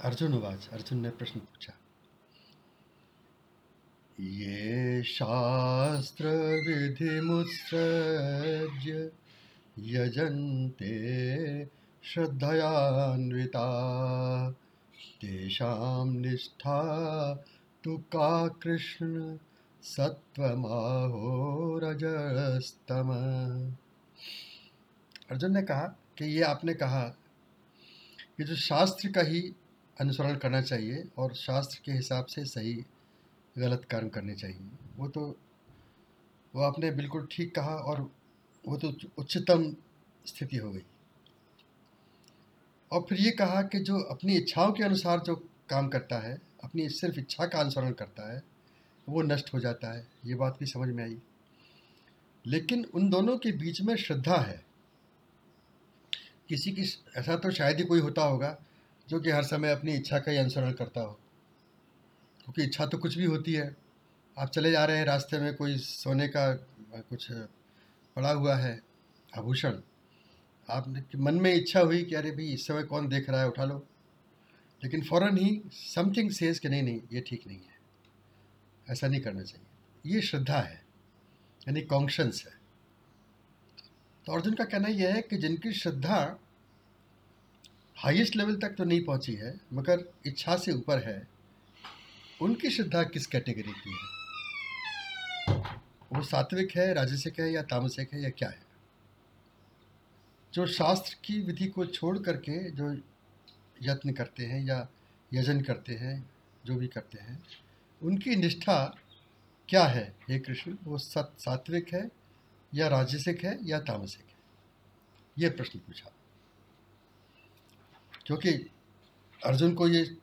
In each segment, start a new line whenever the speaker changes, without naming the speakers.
अर्जुन उवाच। अर्जुन ने प्रश्न पूछा, ये शास्त्र विधि मुत्सृज्य यजन्ते श्रद्धयान्विता। तेषां निष्ठा तु का कृष्ण रजस्तम अर्जुन ने कहा कि ये आपने कहा कि जो शास्त्र का ही अनुसरण करना चाहिए और शास्त्र के हिसाब से सही, गलत कर्म करने चाहिए। वो तो वो आपने बिल्कुल ठीक कहा और वो तो उच्चतम स्थिति हो गई। और फिर ये कहा कि जो अपनी इच्छाओं के अनुसार जो काम करता है, अपनी सिर्फ़ इच्छा का अनुसरण करता है, वो नष्ट हो जाता है। ये बात भी समझ में आई। लेकिन उन दोनों के बीच में श्रद्धा है। किसी की, ऐसा तो शायद ही कोई होता होगा जो कि हर समय अपनी इच्छा का ही अनुसरण करता हो। क्योंकि इच्छा तो कुछ भी होती है। आप चले जा रहे हैं, रास्ते में कोई सोने का कुछ पड़ा हुआ है, आभूषण। आप मन में इच्छा हुई कि अरे भाई, इस समय कौन देख रहा है, उठा लो। लेकिन फ़ौरन ही समथिंग सेज कि नहीं नहीं, ये ठीक नहीं है। ऐसा नहीं करना चाहिए। ये श्रद्धा है, यानी कॉन्शंस है। तो अर्जुन का कहना यह है कि जिनकी श्रद्धा हाईएस्ट लेवल तक तो नहीं पहुँची है, मगर इच्छा से ऊपर है। उनकी श्रद्धा किस कैटेगरी की है? वो सात्विक है, राजसिक है, या तामसिक है, या क्या है? जो शास्त्र की विधि को छोड़ करके जो यत्न करते हैं, या यजन करते हैं, जो भी करते हैं, उनकी निष्ठा क्या है? हे कृष्ण, वो सत, सात्विक है, या राजसिक है, या तामसिक है? ये प्रश्न पूछा। क्योंकि अर्जुन को ये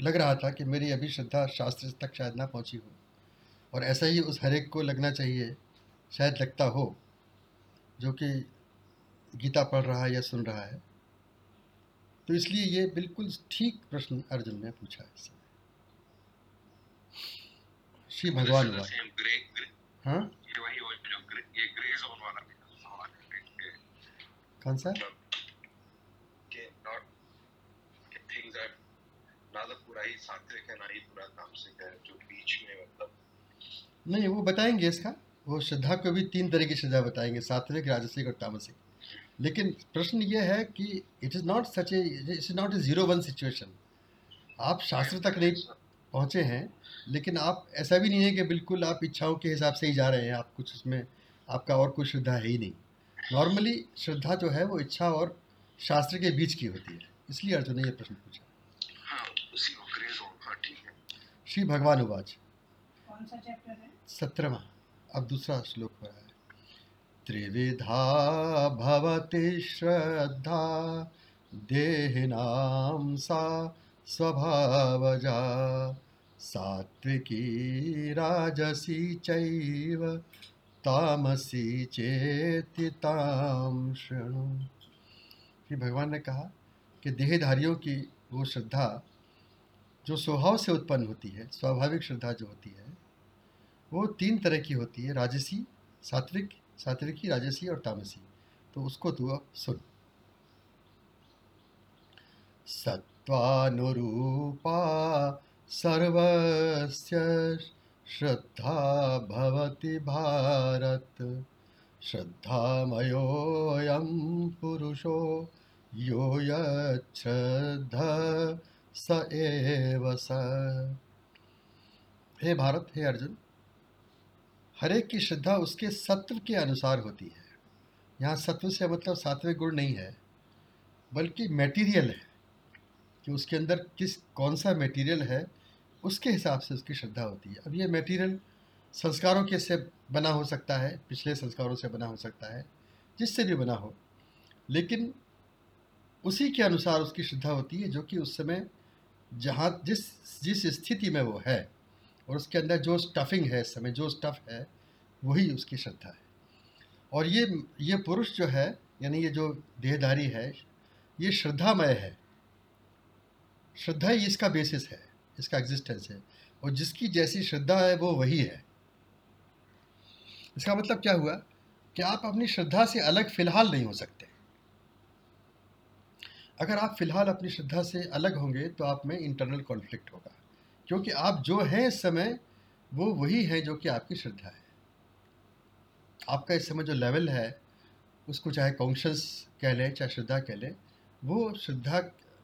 लग रहा था कि मेरी अभी श्रद्धा शास्त्र तक शायद ना पहुँची हो। और ऐसा ही उस हरेक को लगना चाहिए शायद लगता हो जो कि गीता पढ़ रहा है या सुन रहा है। तो इसलिए ये बिल्कुल ठीक प्रश्न अर्जुन ने पूछा है श्री भगवान हुआ हाँ? कौन सा? मतलब। नहीं वो बताएँगे इसका। वो श्रद्धा को भी तीन तरह की श्रद्धा बताएँगे सात्विक राजसिक और तामसिक। लेकिन प्रश्न ये है कि it is not such a it is not a zero one situation आप शास्त्र तक नहीं पहुँचे हैं लेकिन आप ऐसा भी नहीं है कि बिल्कुल आप इच्छाओं के हिसाब से ही जा रहे हैं आप कुछ उसमें आपका और कोई श्रद्धा है ही नहीं। नॉर्मली श्रद्धा जो है वो इच्छा और शास्त्र के बीच की होती है। इसलिए अर्जुन ने ये प्रश्न पूछा। हाँ, हाँ, श्री भगवान उवाच सत्रहवा अब दूसरा श्लोक रहा है। त्रिविधा भवति श्रद्धा देहिनां सा स्वभावजा सात्विकी राजसी चैव तामसी चेति ताम शृणु। भगवान ने कहा कि देहधारियों की वो श्रद्धा जो स्वभाव से उत्पन्न होती है, स्वाभाविक श्रद्धा जो होती है, वो तीन तरह की होती है, राजसी, सात्विक, सात्विकी, राजसी और तामसी। तो उसको तू अब सुन। सत्वानुरूपा सर्वस्य श्रद्धा भवति भारत, श्रद्धामयोऽयं पुरुषो यो यच्छ्रद्ध स एव स। हे भारत, हे अर्जुन, हर एक की श्रद्धा उसके सत्व के अनुसार होती है। यहाँ सत्व से मतलब सात्विक गुण नहीं है, बल्कि मेटीरियल है कि उसके अंदर किस, कौन सा मेटीरियल है, उसके हिसाब से उसकी श्रद्धा होती है। अब ये मेटीरियल संस्कारों के से बना हो सकता है, पिछले संस्कारों से बना हो सकता है, जिससे भी बना हो, लेकिन उसी के अनुसार उसकी श्रद्धा होती है, जो कि उस समय जहाँ जिस जिस स्थिति में वो है और उसके अंदर जो स्टफिंग है समय जो स्टफ़ है, वही उसकी श्रद्धा है। और ये ये पुरुष जो है, यानी ये जो देहधारी है, ये श्रद्धामय है। श्रद्धा ही इसका बेसिस है, इसका एग्जिस्टेंस है। और जिसकी जैसी श्रद्धा है, वो वही है। इसका मतलब क्या हुआ? कि आप अपनी श्रद्धा से अलग फ़िलहाल नहीं हो सकते। अगर आप फ़िलहाल अपनी श्रद्धा से अलग होंगे तो आप में इंटरनल कॉन्फ्लिक्ट होगा। क्योंकि आप जो हैं इस समय, वो वही है जो कि आपकी श्रद्धा है। आपका इस समय जो लेवल है, उसको चाहे कॉन्शस कह लें, चाहे श्रद्धा कह लें, वो श्रद्धा,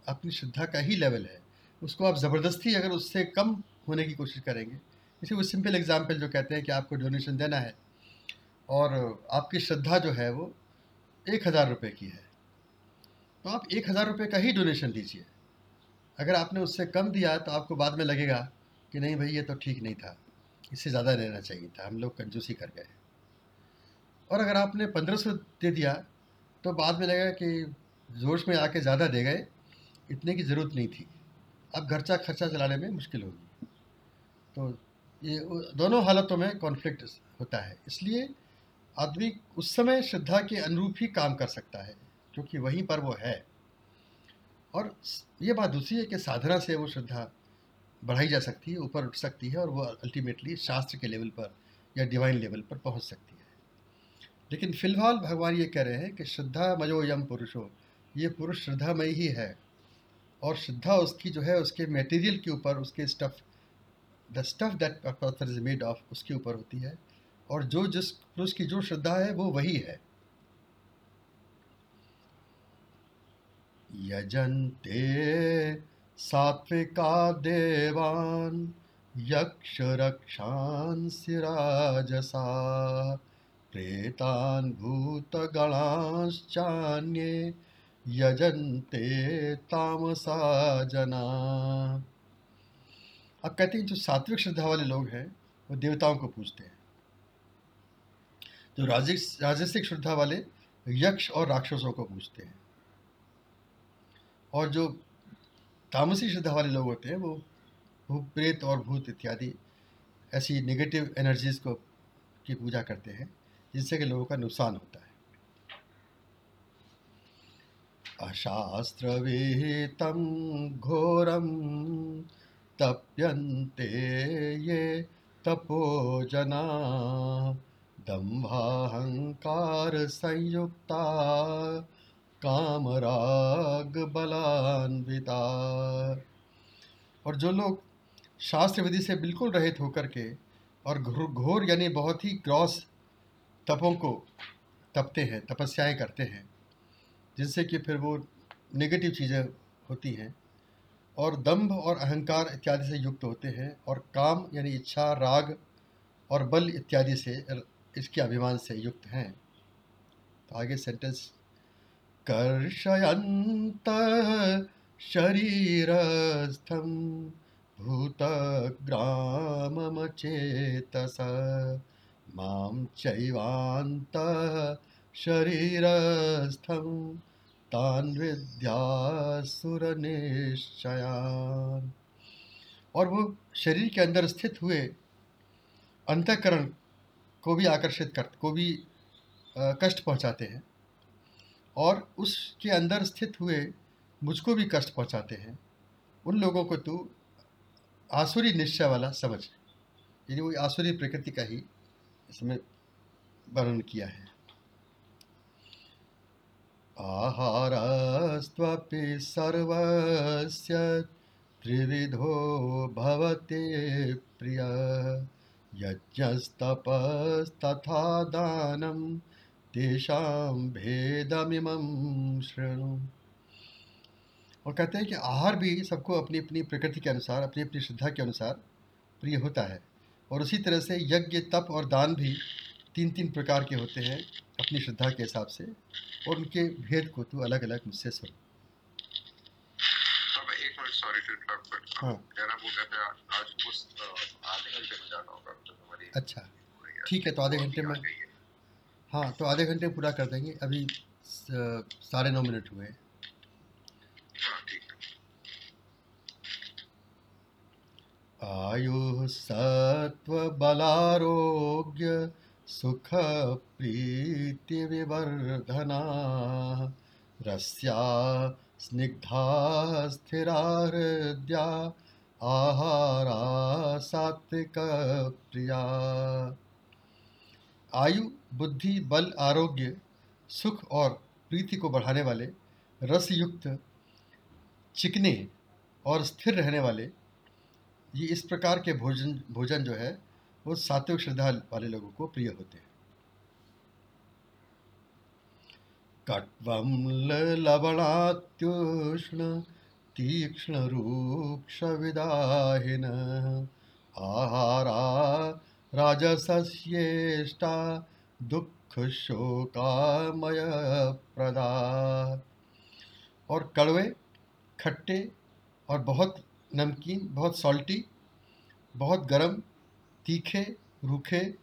अपनी श्रद्धा का ही लेवल है। उसको आप ज़बरदस्ती अगर उससे कम होने की कोशिश करेंगे जैसे वो सिंपल एग्ज़ाम्पल जो कहते हैं कि आपको डोनेशन देना है, और आपकी श्रद्धा जो है वो एक हज़ार रुपये की है। तो आप एक हज़ार रुपये का ही डोनेशन दीजिए। अगर आपने उससे कम दिया तो आपको बाद में लगेगा कि नहीं भाई, ये तो ठीक नहीं था। इससे ज़्यादा देना चाहिए था। हम लोग कंजूसी कर गए और अगर आपने पंद्रह सौ दे दिया तो बाद में लगेगा कि जोश में आके ज़्यादा दे गए। इतने की ज़रूरत नहीं थी। अब खर्चा खर्चा चलाने में मुश्किल होगी। तो ये दोनों हालतों में कॉन्फ्लिक्ट होता है। इसलिए आदमी उस समय श्रद्धा के अनुरूप ही काम कर सकता है। क्योंकि वहीं पर वो है। और ये बात दूसरी है कि साधना से वो श्रद्धा बढ़ाई जा सकती है, ऊपर उठ सकती है और वो अल्टीमेटली शास्त्र के लेवल पर या डिवाइन लेवल पर पहुँच सकती है। लेकिन फ़िलहाल भगवान ये कह रहे हैं कि श्रद्धा मजो यम पुरुषो, ये पुरुष श्रद्धामय ही है। और श्रद्धा उसकी जो है, उसके मटेरियल के ऊपर, उसके स्टफ़ द स्टफ़ दैट पत्थर इज़ मेड ऑफ़ उसके ऊपर होती है। और जो जिस पुरुष की जो श्रद्धा है, वो वही है। यजन्ते सात्विका देवान् यक्षरक्षांसि राजसा प्रेतान् भूतगणाश्चान्ये यजन्ते तामसा जना। अब कहते हैं, जो सात्विक श्रद्धा वाले लोग हैं, वो देवताओं को पूजते हैं। जो राजसिक श्रद्धा वाले यक्ष और राक्षसों को पूजते हैं। और जो तामसी श्रद्धा वाले लोग होते हैं, वो भूत प्रेत और भूत इत्यादि ऐसी नेगेटिव एनर्जीज़ को, की पूजा करते हैं जिससे कि लोगों का नुकसान होता है। अशास्त्र विहितम घोरम तप्यन्ते ये तपोजना दम्भाहंकार संयुक्ता कामराग बलान्विता। और जो लोग शास्त्र विधि से बिल्कुल रहित होकर के और घोर यानी बहुत ही ग्रॉस तपों को तपते हैं, तपस्याएँ करते हैं, जिनसे कि फिर वो नेगेटिव चीज़ें होती हैं और दंभ और अहंकार इत्यादि से युक्त होते हैं और काम यानी इच्छा, राग और बल इत्यादि से, इसके अभिमान से युक्त हैं। तो आगे सेंटेंस कर्षयन्तः शरीरस्थं भूतग्राममचेतस। माँ चैवान्तः शरीरस्थं तान् विद्यासुरनिश्चयान्। और वो शरीर के अंदर स्थित हुए अंतकरण को भी आकर्षित कर, को भी कष्ट पहुंचाते हैं। और उसके अंदर स्थित हुए मुझको भी कष्ट पहुंचाते हैं। उन लोगों को तू आसुरी निश्चय वाला समझ यानी वो आसुरी प्रकृति का ही इसमें वर्णन किया है। आहारस्त्वपि सर्वस्य त्रिविधो भवते प्रिय। यज्ञस्तपस्तथा दानम तेषाम भेदमिमं शृणु। और कहते हैं कि आहार भी सबको अपनी अपनी प्रकृति के अनुसार अपनी अपनी श्रद्धा के अनुसार प्रिय होता है। और उसी तरह से यज्ञ तप और दान भी तीन तीन प्रकार के होते हैं अपनी श्रद्धा के हिसाब से और उनके भेद को तू अलग अलग मुझसे सुन। हाँ। अच्छा। ठीक है तो आधे घंटे में हाँ तो आधे घंटे पूरा कर देंगे। अभी साढ़े नौ मिनट हुए आयु सत्व बलारोग्य सुख प्रीति विवर्धना रस्या स्निग्धा स्थिरा आहारा सात्विक प्रिया आयु बुद्धि, बल, आरोग्य, सुख और प्रीति को बढ़ाने वाले रस युक्त चिकने और स्थिर रहने वाले, ये इस प्रकार के भोजन भोजन जो है, वो सात्विक श्रद्धा वाले लोगों को प्रिय होते हैं। कट्वं लवणात्युष्ण तीक्ष्णरूक्षविदाहिनः आहारा राजसस्येष्टा दुःखशोकामयप्रदा। और कड़वे, खट्टे और बहुत नमकीन, बहुत सॉल्टी बहुत गरम, तीखे, रूखे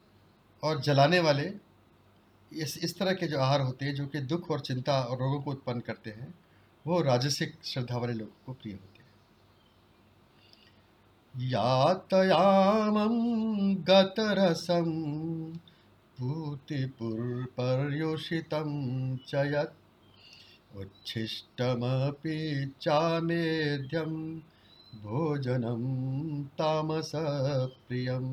और जलाने वाले इस इस तरह के जो आहार होते हैं, जो कि दुख और चिंता और रोगों को उत्पन्न करते हैं, वो राजसिक श्रद्धा वाले लोगों को प्रिय होते हैं। यातयामं गतरसं पूतिपुर्पर्योषितं च यत् उच्छिष्टमपि चामेध्यं भोजनं तामसप्रियम्।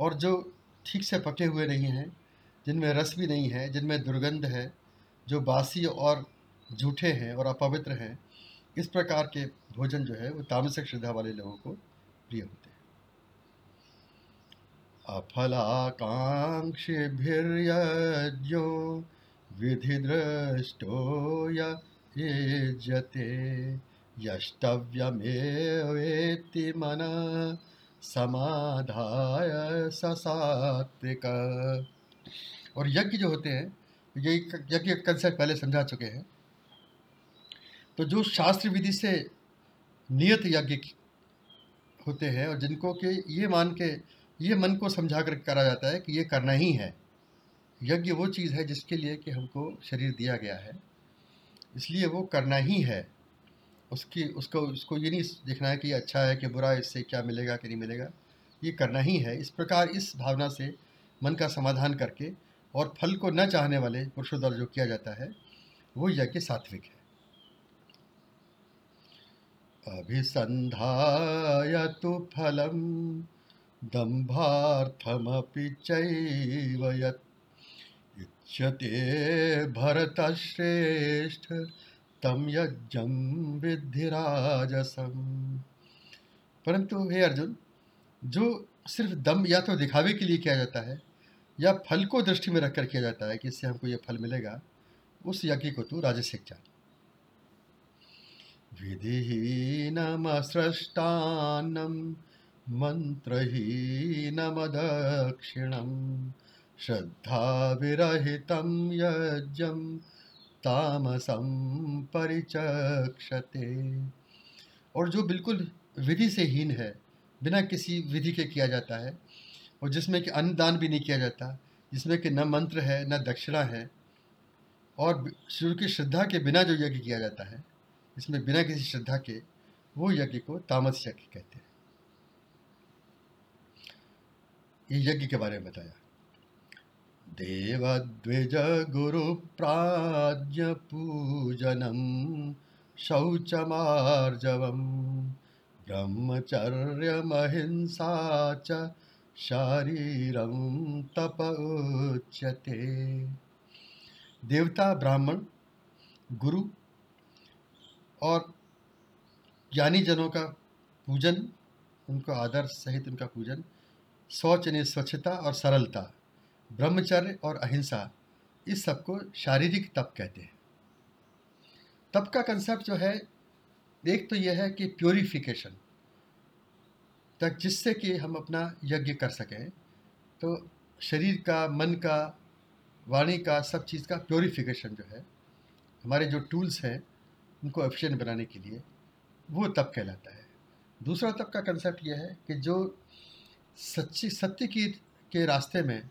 और जो ठीक से पके हुए नहीं हैं, जिनमें रस भी नहीं है, जिनमें दुर्गंध है, जो बासी और झूठे हैं और अपवित्र हैं, इस प्रकार के भोजन जो है, वो तामसिक श्रद्धा वाले लोगों को प्रिय होते अफलाकांक्षिभिर्यज्ञो विधि दृष्टो युजते यष्टव्यमेवेति मन समाधाय ससात्विक। और यज्ञ जो होते हैं, ये यज्ञ कंसेप्ट पहले समझा चुके हैं। तो जो शास्त्र विधि से नियत यज्ञ होते हैं और जिनको कि ये मान के ये मन को समझा कर करा जाता है कि ये करना ही है। यज्ञ वो चीज़ है जिसके लिए कि हमको शरीर दिया गया है। इसलिए वो करना ही है। उसकी, उसको उसको ये नहीं देखना है कि अच्छा है कि बुरा इससे क्या मिलेगा कि नहीं मिलेगा। ये करना ही है। इस प्रकार इस भावना से मन का समाधान करके और फल को न चाहने वाले पुरुषों द्वारा जो किया जाता है, वो यज्ञ सात्विक है। अभिसन्धाय तो फलं दम्भार्थमपि चैव यत्। इच्छते भरतश्रेष्ठ तम यज्ञं विधिराजसम परंतु हे अर्जुन, जो सिर्फ़ दम या तो दिखावे के लिए किया जाता है, या फल को दृष्टि में रखकर किया जाता है कि इससे हमको ये फल मिलेगा, उस यज्ञ को तू राजसिक जान। विधिहीनमसृष्टान्नं मन्त्रहीनमदक्षिणं श्रद्धाविरहितं यज्ञं तामसं परिचक्षते। और जो बिल्कुल विधि से हीन है, बिना किसी विधि के किया जाता है, और जिसमें कि अन्नदान भी नहीं किया जाता, जिसमें कि न मंत्र है, न दक्षिणा है, और शुरू की श्रद्धा के बिना जो यज्ञ किया जाता है, इसमें बिना किसी श्रद्धा के वो यज्ञ को तामस यज्ञ कहते हैं ये यज्ञ के बारे में बताया। देवद्विज गुरु प्राज्ञ पूजनम शौचमार्जवम ब्रह्मचर्यमहिंसा च शारीरम तप उच्यते। देवता ब्राह्मण, गुरु और ज्ञानी जनों का पूजन, उनको आदर सहित उनका पूजन शौच यानी स्वच्छता और सरलता, ब्रह्मचर्य और अहिंसा, इस सबको शारीरिक तप कहते हैं। तप का कंसेप्ट जो है, एक तो यह है कि प्योरिफिकेशन तक जिससे कि हम अपना यज्ञ कर सकें तो शरीर का, मन का, वाणी का, सब चीज़ का प्योरिफिकेशन जो है, हमारे जो टूल्स हैं, उनको एफिशिएंट बनाने के लिए वो तप कहलाता है। दूसरा तप का कंसेप्ट यह है कि जो सच्ची, सत्य की, के रास्ते में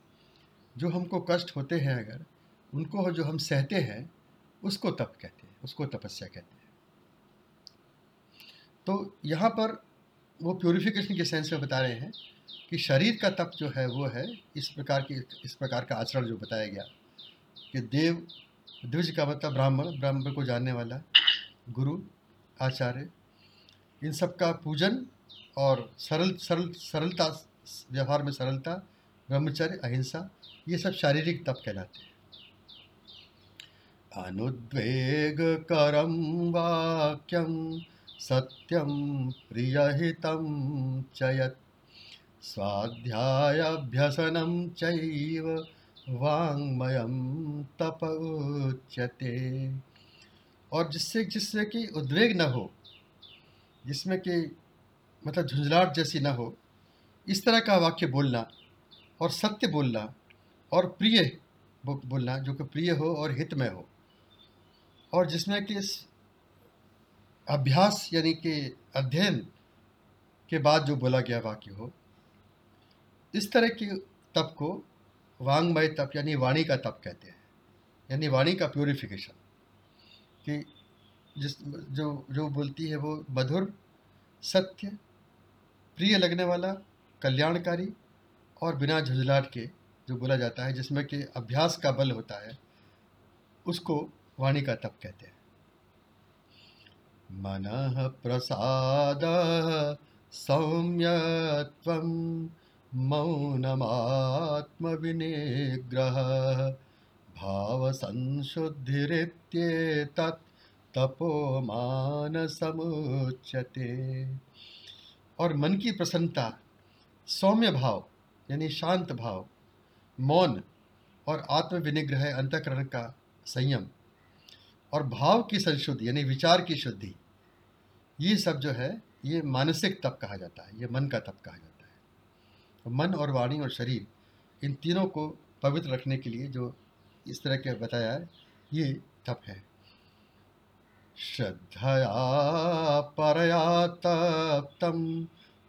जो हमको कष्ट होते हैं अगर, उनको जो हम सहते हैं, उसको तप कहते हैं, उसको तपस्या कहते हैं। तो यहाँ पर वो प्योरिफिकेशन के सेंस में बता रहे हैं कि शरीर का तप जो है, वो है इस प्रकार की, इस प्रकार का आचरण जो बताया गया कि देव, द्विज का मतलब ब्राह्मण ब्राह्मण को जानने वाला, गुरु, आचार्य, इन सब का पूजन और सरल सरल, सरलता व्यवहार में सरलता, ब्रह्मचर्य, अहिंसा, ये सब शारीरिक तप कहलाते हैं। अनुद्वेगकरं वाक्यं सत्यं प्रियहितं च यत् स्वाध्यायाभ्यसनं चैव तप उच्यते और जिससे जिससे कि उद्वेग न हो, जिसमें कि मतलब झुंझलाहट जैसी न हो इस तरह का वाक्य बोलना और सत्य बोलना और प्रिय बोलना, जो कि प्रिय हो और हित में हो। और जिसमें कि इस अभ्यास यानी कि अध्ययन के बाद जो बोला गया वाक्य हो, इस तरह की तप को वांगमय तप यानी वाणी का तप कहते हैं, यानी वाणी का प्योरिफिकेशन कि जिस जो जो बोलती है वो मधुर, सत्य, प्रिय लगने वाला कल्याणकारी और बिना झुंझलाट के जो बोला जाता है, जिसमें कि अभ्यास का बल होता है, उसको वाणी का तप कहते हैं। मन प्रसाद सौम्यत्व भाव संशुद्धिरित्येतत् तपोमान समुच्यते और मन की प्रसन्नता सौम्य भाव, यानी शांत भाव, मौन और आत्म विनिग्रह अंतकरण का संयम और भाव की संशुद्धि, यानी विचार की शुद्धि, ये सब जो है, ये मानसिक तप कहा जाता है, ये मन का तप कहा जाता है। तो मन और वाणी और शरीर, इन तीनों को पवित्र रखने के लिए जो इस तरह के बताया है, ये तप है। श्रद्धया परया तप्तं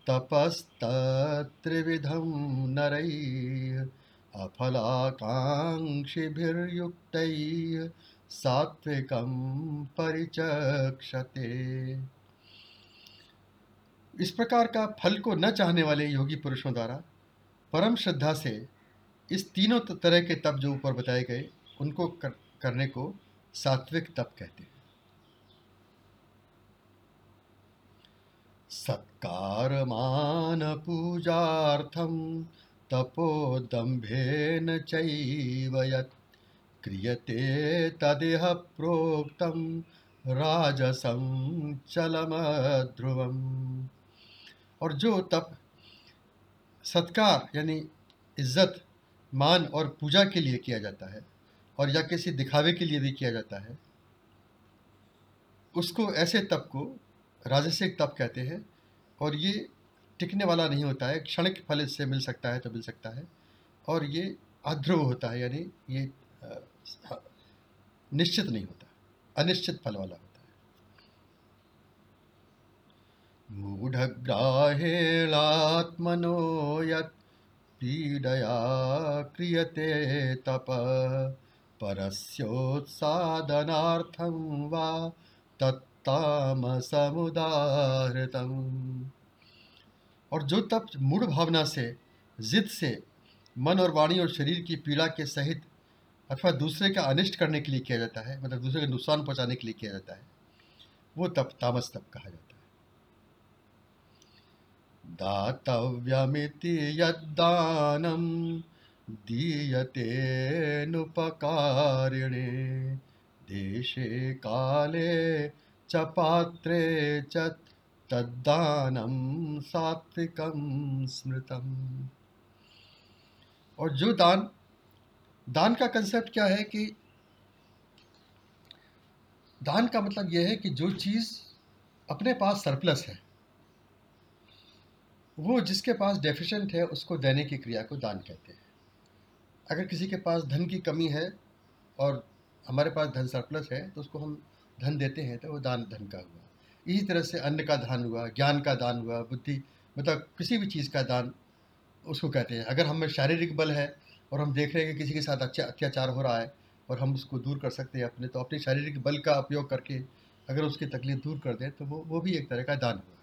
तपस्तत्रिविधं नरैः अफलाकाङ्क्षिभिर्युक्तैः सात्विकं परिचक्षते। इस प्रकार का फल को न चाहने वाले योगी पुरुषों द्वारा परम श्रद्धा से इस तीनों तरह के तप जो ऊपर बताए गए उनको कर, करने को सात्विक तप कहते हैं। सत्कारमानपूजार्थं तपोदम्भेन चैव यत् क्रियते तदिह प्रोक्तं राजसं चलमध्रुवम् और जो तप, सत्कार, यानी इज़्ज़त, मान और पूजा के लिए किया जाता है, और या किसी दिखावे के लिए भी किया जाता है, उसको, ऐसे तप को राजसिक तप कहते हैं, और ये टिकने वाला नहीं होता है, क्षणिक फल इससे मिल सकता है तो मिल सकता है, और ये अध्रुव होता है, यानी ये निश्चित नहीं होता, अनिश्चित फल वाला होता है. मूढ़ग्राहेणात्मनो पीडया क्रियते तप, परस्योत्सादनार्थं वा तत् तामसमुदाहृतम और जो तप मूढ़ भावना से, जिद से, मन और वाणी और शरीर की पीड़ा के सहित अथवा दूसरे का अनिष्ट करने के लिए किया जाता है मतलब दूसरे का नुकसान पहुँचाने के लिए किया जाता है, वो तप तामस तप कहा जाता है। दातव्यमिति यदानम दीयते नुपकारिणे, देशे काले च पात्रे च सात्विकम स्मृतम। और जो दान दान का कंसेप्ट क्या है कि दान का मतलब यह है कि जो चीज़ अपने पास सरप्लस है, वो जिसके पास डेफिशिएंट है, उसको देने की क्रिया को दान कहते हैं। अगर किसी के पास धन की कमी है और हमारे पास धन सरप्लस है तो उसको हम धन देते हैं तो वो दान, धन का हुआ। इसी तरह से अन्न का दान हुआ, ज्ञान का दान हुआ, बुद्धि मतलब किसी भी चीज़ का दान उसको कहते हैं। अगर हमें शारीरिक बल है और हम देख रहे हैं कि किसी के साथ अच्छा अत्याचार हो रहा है और हम उसको दूर कर सकते हैं अपने तो अपने शारीरिक बल का उपयोग करके अगर उसकी तकलीफ़ दूर कर दें तो वो वो भी एक तरह का दान हुआ।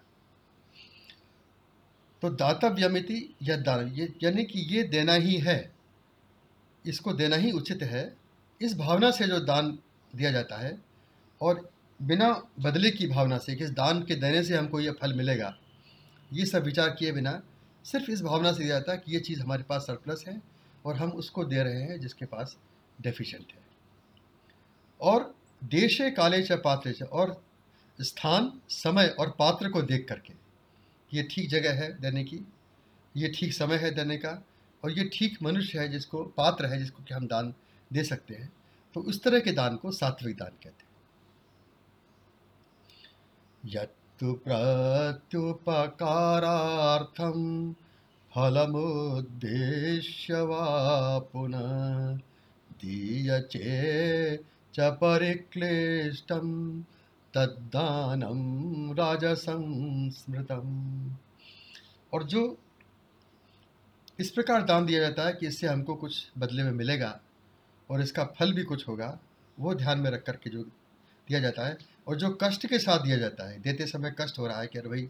तो दातव्यमिति या दान, ये यानी कि ये देना ही है, इसको देना ही उचित है। इस भावना से जो दान दिया जाता है और बिना बदले की भावना से कि इस दान के देने से हमको ये फल मिलेगा, ये सब विचार किए बिना सिर्फ़ इस भावना से दिया जाता है कि ये चीज़ हमारे पास सरप्लस है और हम उसको दे रहे हैं जिसके पास डेफिशिएंट है। और देशे, काले च, पात्र च, और स्थान, समय और पात्र को देख करके, ये ठीक जगह है देने की, ये ठीक समय है देने का, और ये ठीक मनुष्य है जिसको, पात्र है जिसको कि हम दान दे सकते हैं तो उस तरह के दान को सात्विक दान कहते हैं। यत्तु प्रत्युपकारार्थम फलमुद्देश्य वा पुनः दीयचे च परिक्लिष्टं तद्दानं राजसंस्मृतम। और जो इस प्रकार दान दिया जाता है कि इससे हमको कुछ बदले में मिलेगा और इसका फल भी कुछ होगा, वो ध्यान में रख कर के जो दिया जाता है और जो कष्ट के साथ दिया जाता है, देते समय कष्ट हो रहा है कि अरे भाई,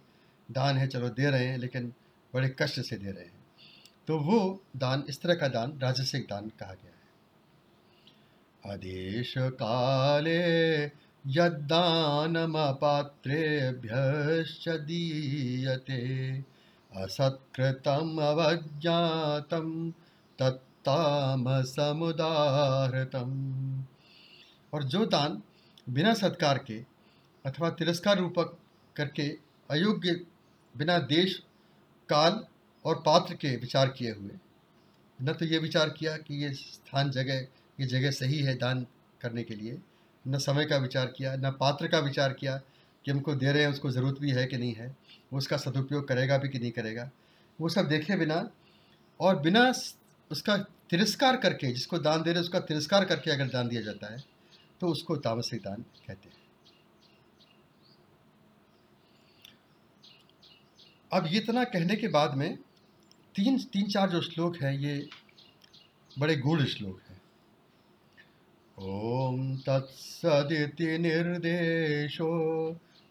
दान है, चलो दे रहे हैं, लेकिन बड़े कष्ट से दे रहे हैं। तो वो दान, इस तरह का दान राजसिक दान कहा गया है। आदेश काले यदानमपात्रेभ्यश्च दीयते, असत्कृतम् अवज्ञातं तत्तामसमुदाहृतम्। और जो दान बिना सत्कार के अथवा तिरस्कार रूपक करके अयोग्य बिना देश, काल और पात्र के विचार किए हुए। न तो ये विचार किया कि ये स्थान जगह, ये जगह सही है दान करने के लिए। न समय का विचार किया, न पात्र का विचार किया कि हमको दे रहे हैं, उसको ज़रूरत भी है कि नहीं है। उसका सदुपयोग करेगा भी कि नहीं करेगा। वो सब देखे बिना और बिना उसका तिरस्कार करके, जिसको दान दे रहे उसका तिरस्कार करके अगर दान दिया जाता है तो उसको तामसिक दान कहते हैं। अब इतना कहने के बाद में तीन तीन, चार जो श्लोक हैं, ये बड़े गूढ़ श्लोक हैं। ओम तत्सदिति निर्देशो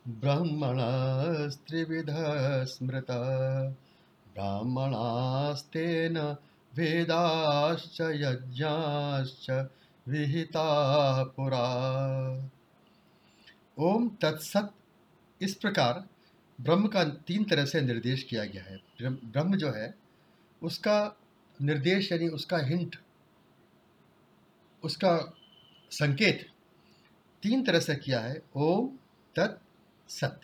ब्रह्मणस्त्रिविध स्मृत ब्राह्मणास्तेन वेदाश्च यज्ञाश्च विहिता पुरा। ओम तत्सत इस प्रकार ब्रह्म का तीन तरह से निर्देश किया गया है। ब्रह्म जो है, उसका निर्देश यानी उसका हिंट उसका संकेत तीन तरह से किया है, ओम, तत्, सत।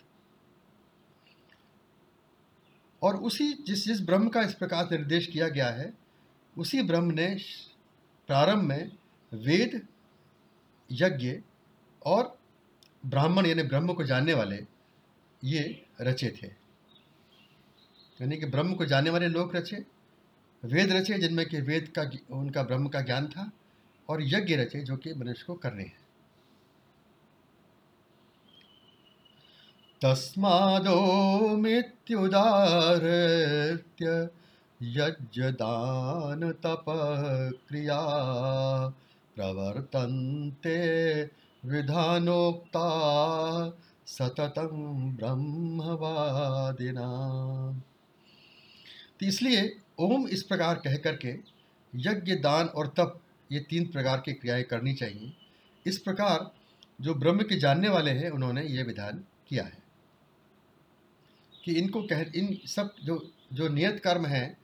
और उसी जिस जिस ब्रह्म का इस प्रकार निर्देश किया गया है, उसी ब्रह्म ने प्रारंभ में वेद, यज्ञ और ब्राह्मण यानी ब्रह्म को जानने वाले ये रचे थे। यानी कि ब्रह्म को जानने वाले लोग रचे, वेद रचे, जिनमें कि वेद का उनका ब्रह्म का ज्ञान था, और यज्ञ रचे जो कि मनुष्य को करने हैं। तस्मादो तप क्रिया प्रवर्तन्ते विधानोक्ता सततम ब्रह्मवादिना। तो इसलिए ओम इस प्रकार कह करके यज्ञ, दान और तप, ये तीन प्रकार की क्रियाएँ करनी चाहिए। इस प्रकार जो ब्रह्म के जानने वाले हैं, उन्होंने ये विधान किया है। कि इनको कह, इन सब जो जो नियत कर्म हैं,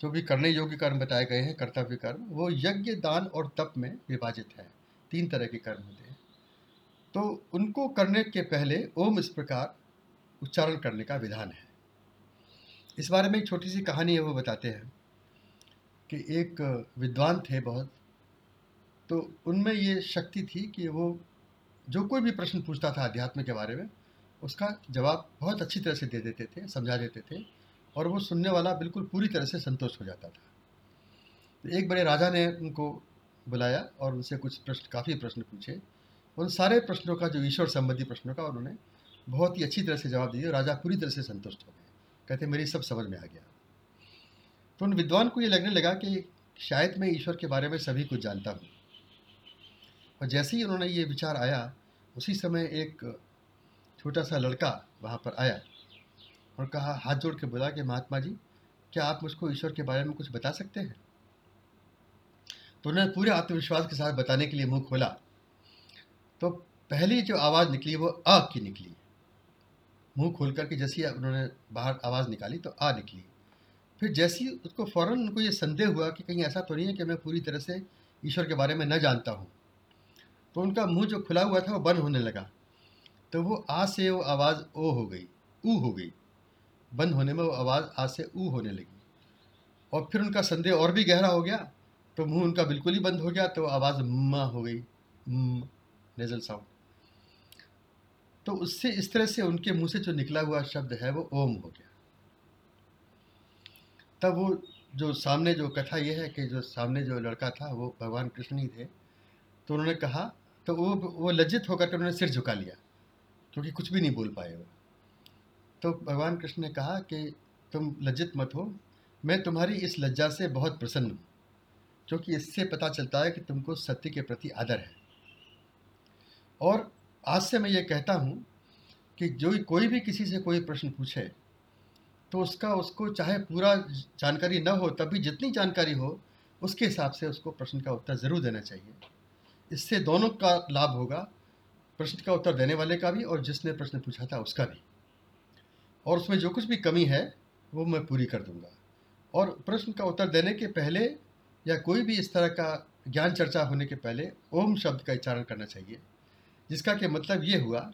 जो भी करने योग्य कर्म बताए गए हैं, कर्तव्य कर्म, वो यज्ञ, दान और तप में विभाजित है। तीन तरह के कर्म होते हैं। तो उनको करने के पहले ओम इस प्रकार उच्चारण करने का विधान है। इस बारे में एक छोटी सी कहानी है वो बताते हैं कि एक विद्वान थे बहुत तो उनमें ये शक्ति थी कि वो जो कोई भी प्रश्न पूछता था अध्यात्म के बारे में, उसका जवाब बहुत अच्छी तरह से दे देते थे, समझा देते थे और वो सुनने वाला बिल्कुल पूरी तरह से संतुष्ट हो जाता था। तो एक बड़े राजा ने उनको बुलाया और उनसे कुछ प्रश्न, काफ़ी प्रश्न पूछे। उन सारे प्रश्नों का, जो ईश्वर संबंधी प्रश्नों का उन्होंने बहुत ही अच्छी तरह से जवाब दिया राजा पूरी तरह से संतुष्ट हो गए। कहते, मेरी सब समझ में आ गया। तो उन विद्वान को ये लगने लगा कि शायद मैं ईश्वर के बारे में सभी कुछ जानता हूँ। और जैसे ही उन्होंने ये विचार आया, उसी समय एक छोटा सा लड़का वहाँ पर आया और कहा, हाथ जोड़ के बोला कि, महात्मा जी, क्या आप मुझको ईश्वर के बारे में कुछ बता सकते हैं? तो उन्होंने पूरे आत्मविश्वास के साथ बताने के लिए मुँह खोला तो पहली जो आवाज़ निकली वो अ की निकली। मुँह खोल करके जैसी उन्होंने बाहर आवाज़ निकाली तो आ निकली। फिर जैसी उसको फ़ौर उनको ये संदेह हुआ कि कहीं ऐसा तो नहीं है कि मैं पूरी तरह से ईश्वर के बारे में न जानता हूँ। तो उनका मुँह जो खुला हुआ था वो बंद होने लगा। तो वो आ से वो आवाज़ ओ हो गई, ऊ हो गई। बंद होने में वो आवाज़ आ से ऊ होने लगी। और फिर उनका संदेह और भी गहरा हो गया तो मुँह उनका बिल्कुल ही बंद हो गया तो आवाज़ म हो गई नेजल साउंड तो उससे इस तरह से उनके मुँह से जो निकला हुआ शब्द है, वो ओम हो गया। तब वो जो सामने जो कथा ये है कि जो सामने जो लड़का था, वो भगवान कृष्ण ही थे। तो उन्होंने कहा तो वो वो लज्जित होकर के उन्होंने सिर झुका लिया, क्योंकि कुछ भी नहीं बोल पाए वो। तो भगवान कृष्ण ने कहा कि तुम लज्जित मत हो, मैं तुम्हारी इस लज्जा से बहुत प्रसन्न हूँ, क्योंकि इससे पता चलता है कि तुमको सत्य के प्रति आदर है। और आज से मैं ये कहता हूँ कि जो कोई भी किसी से कोई प्रश्न पूछे तो उसका, उसको चाहे पूरा जानकारी न हो तभी जितनी जानकारी हो, उसके हिसाब से उसको प्रश्न का उत्तर ज़रूर देना चाहिए। इससे दोनों का लाभ होगा, प्रश्न का उत्तर देने वाले का भी और जिसने प्रश्न पूछा था उसका भी। और उसमें जो कुछ भी कमी है, वो मैं पूरी कर दूँगा। और प्रश्न का उत्तर देने के पहले या कोई भी इस तरह का ज्ञान चर्चा होने के पहले, ओम शब्द का उच्चारण करना चाहिए। जिसका कि मतलब ये हुआ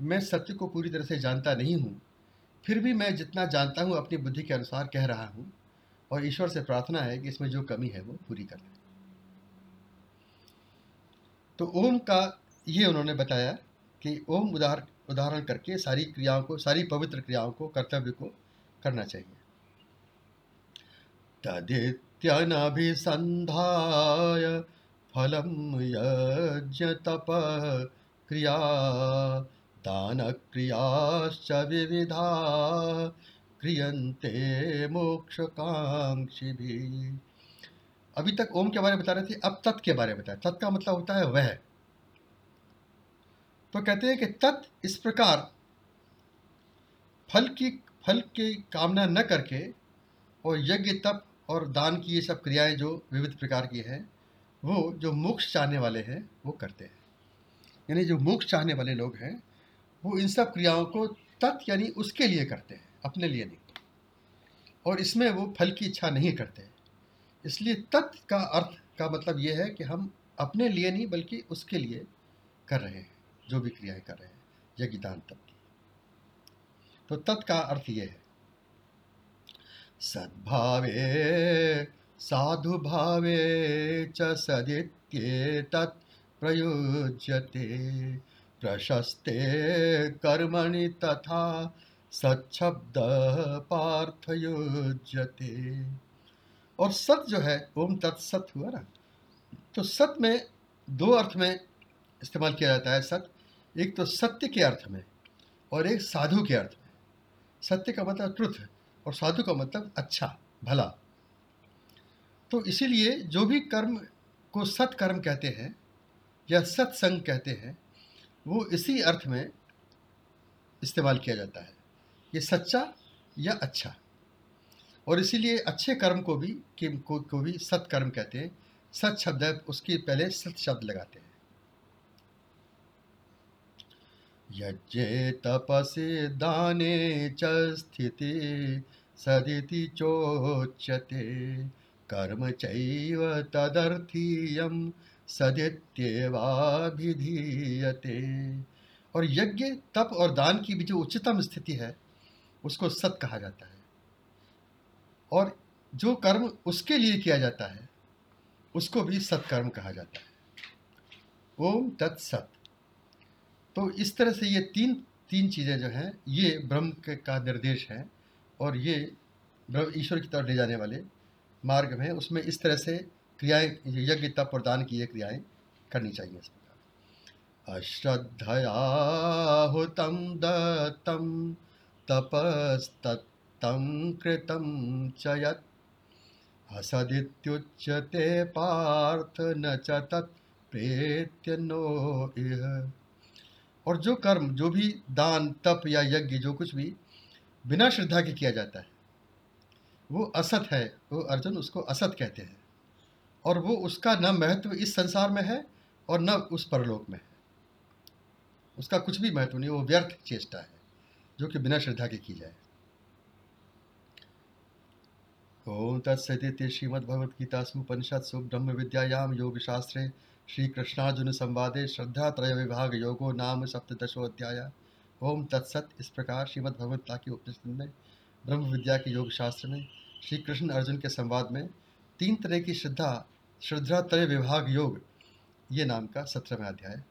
मैं सत्य को पूरी तरह से जानता नहीं हूँ, फिर भी मैं जितना जानता हूँ, अपनी बुद्धि के अनुसार कह रहा हूँ और ईश्वर से प्रार्थना है कि इसमें जो कमी है वो पूरी कर दें तो ओम का ये उन्होंने बताया कि ओम उदाहर उदाहरण करके सारी क्रियाओं को, सारी पवित्र क्रियाओं को, कर्तव्य को करना चाहिए। तदित्यनभिसन्धाय फलम यज्ञ तप क्रिया दान क्रियाश्च विविधा क्रियंते मोक्षकांक्षी भी अभी तक ओम के बारे में बता रहे थे, अब तत् के बारे में बताया तत् का मतलब होता है वह। तो कहते हैं कि तत् इस प्रकार फल की फल की कामना न करके और यज्ञ, तप और दान की ये सब क्रियाएँ जो विविध प्रकार की हैं, वो जो मोक्ष चाहने वाले हैं, वो करते हैं। यानी जो मोक्ष चाहने वाले लोग हैं, वो इन सब क्रियाओं को तत् यानी उसके लिए करते हैं, अपने लिए नहीं। और इसमें वो फल की इच्छा नहीं करते। इसलिए तत् का अर्थ, का मतलब ये है कि हम अपने लिए नहीं, बल्कि उसके लिए कर रहे हैं, जो भी क्रियाएँ कर रहे हैं यज्ञ दान तप की। तो तत् का अर्थ ये है। सद्भावे, साधु भावे च सदित्येतत् प्रयुज्यते, प्रशस्ते कर्मणि तथा सच्छब्द पार्थयुज्यते और सत जो है, ओम तत्सत हुआ ना? तो सत में दो अर्थ में इस्तेमाल किया जाता है सत। एक तो सत्य के अर्थ में और एक साधु के अर्थ में। सत्य का मतलब ट्रुथ और साधु का मतलब अच्छा भला। तो इसीलिए जो भी कर्म को सत्कर्म कहते हैं या सत्संग कहते हैं वो इसी अर्थ में इस्तेमाल किया जाता है। ये सच्चा या अच्छा। और इसीलिए अच्छे कर्म को भी कि को, को भी सत्कर्म कहते हैं। सत शब्द है उसके पहले सत शब्द लगाते हैं। यज्ञे तपसे दाने च स्थिति सदिति चोच्यते। कर्म चैव तदर्थीयम सदित्येवाभिधीयते। और यज्ञ, तप और दान की भी जो उच्चतम स्थिति है, उसको सत कहा जाता है। और जो कर्म उसके लिए किया जाता है, उसको भी सत्कर्म कहा जाता है। ओम तत्सत तो इस तरह से ये तीन तीन चीज़ें जो हैं, ये ब्रह्म का निर्देश है, और ये ईश्वर की तरफ़ ले जाने वाले मार्ग में उसमें इस तरह से क्रियाएँ, यज्ञ तप और दान की ये क्रियाएँ करनी चाहिए इस प्रकार। अश्रद्धया हुतम दत्तम तपस्तम कृतम असदित्युच्यते पार्थ न च तत्प्रेत्य नो इह। और जो कर्म, जो भी दान, तप या यज्ञ, जो कुछ भी बिना श्रद्धा के किया जाता है, वो असत है, वो अर्जुन उसको असत कहते हैं। और वो उसका न महत्व इस संसार में है और न उस परलोक में है। उसका कुछ भी महत्व नहीं, वो व्यर्थ चेष्टा है, जो कि बिना श्रद्धा के की जाए। ओम तत्सदित्य श्रीमद्भगवद्गीतासु उपनिषत्सु ब्रह्म विद्यायाम श्री कृष्णार्जुन संवादे श्रद्धा त्रय विभाग योगो नाम सप्तशोध्याय ओम तत्सत इस प्रकार श्रीमद् भगवत्ता की उपनिषद में, ब्रह्म विद्या के योग शास्त्र में श्री कृष्ण अर्जुन के संवाद में, तीन तरह की श्रद्धा श्रद्धा तय विभाग योग ये नाम का सत्रहवें अध्याय।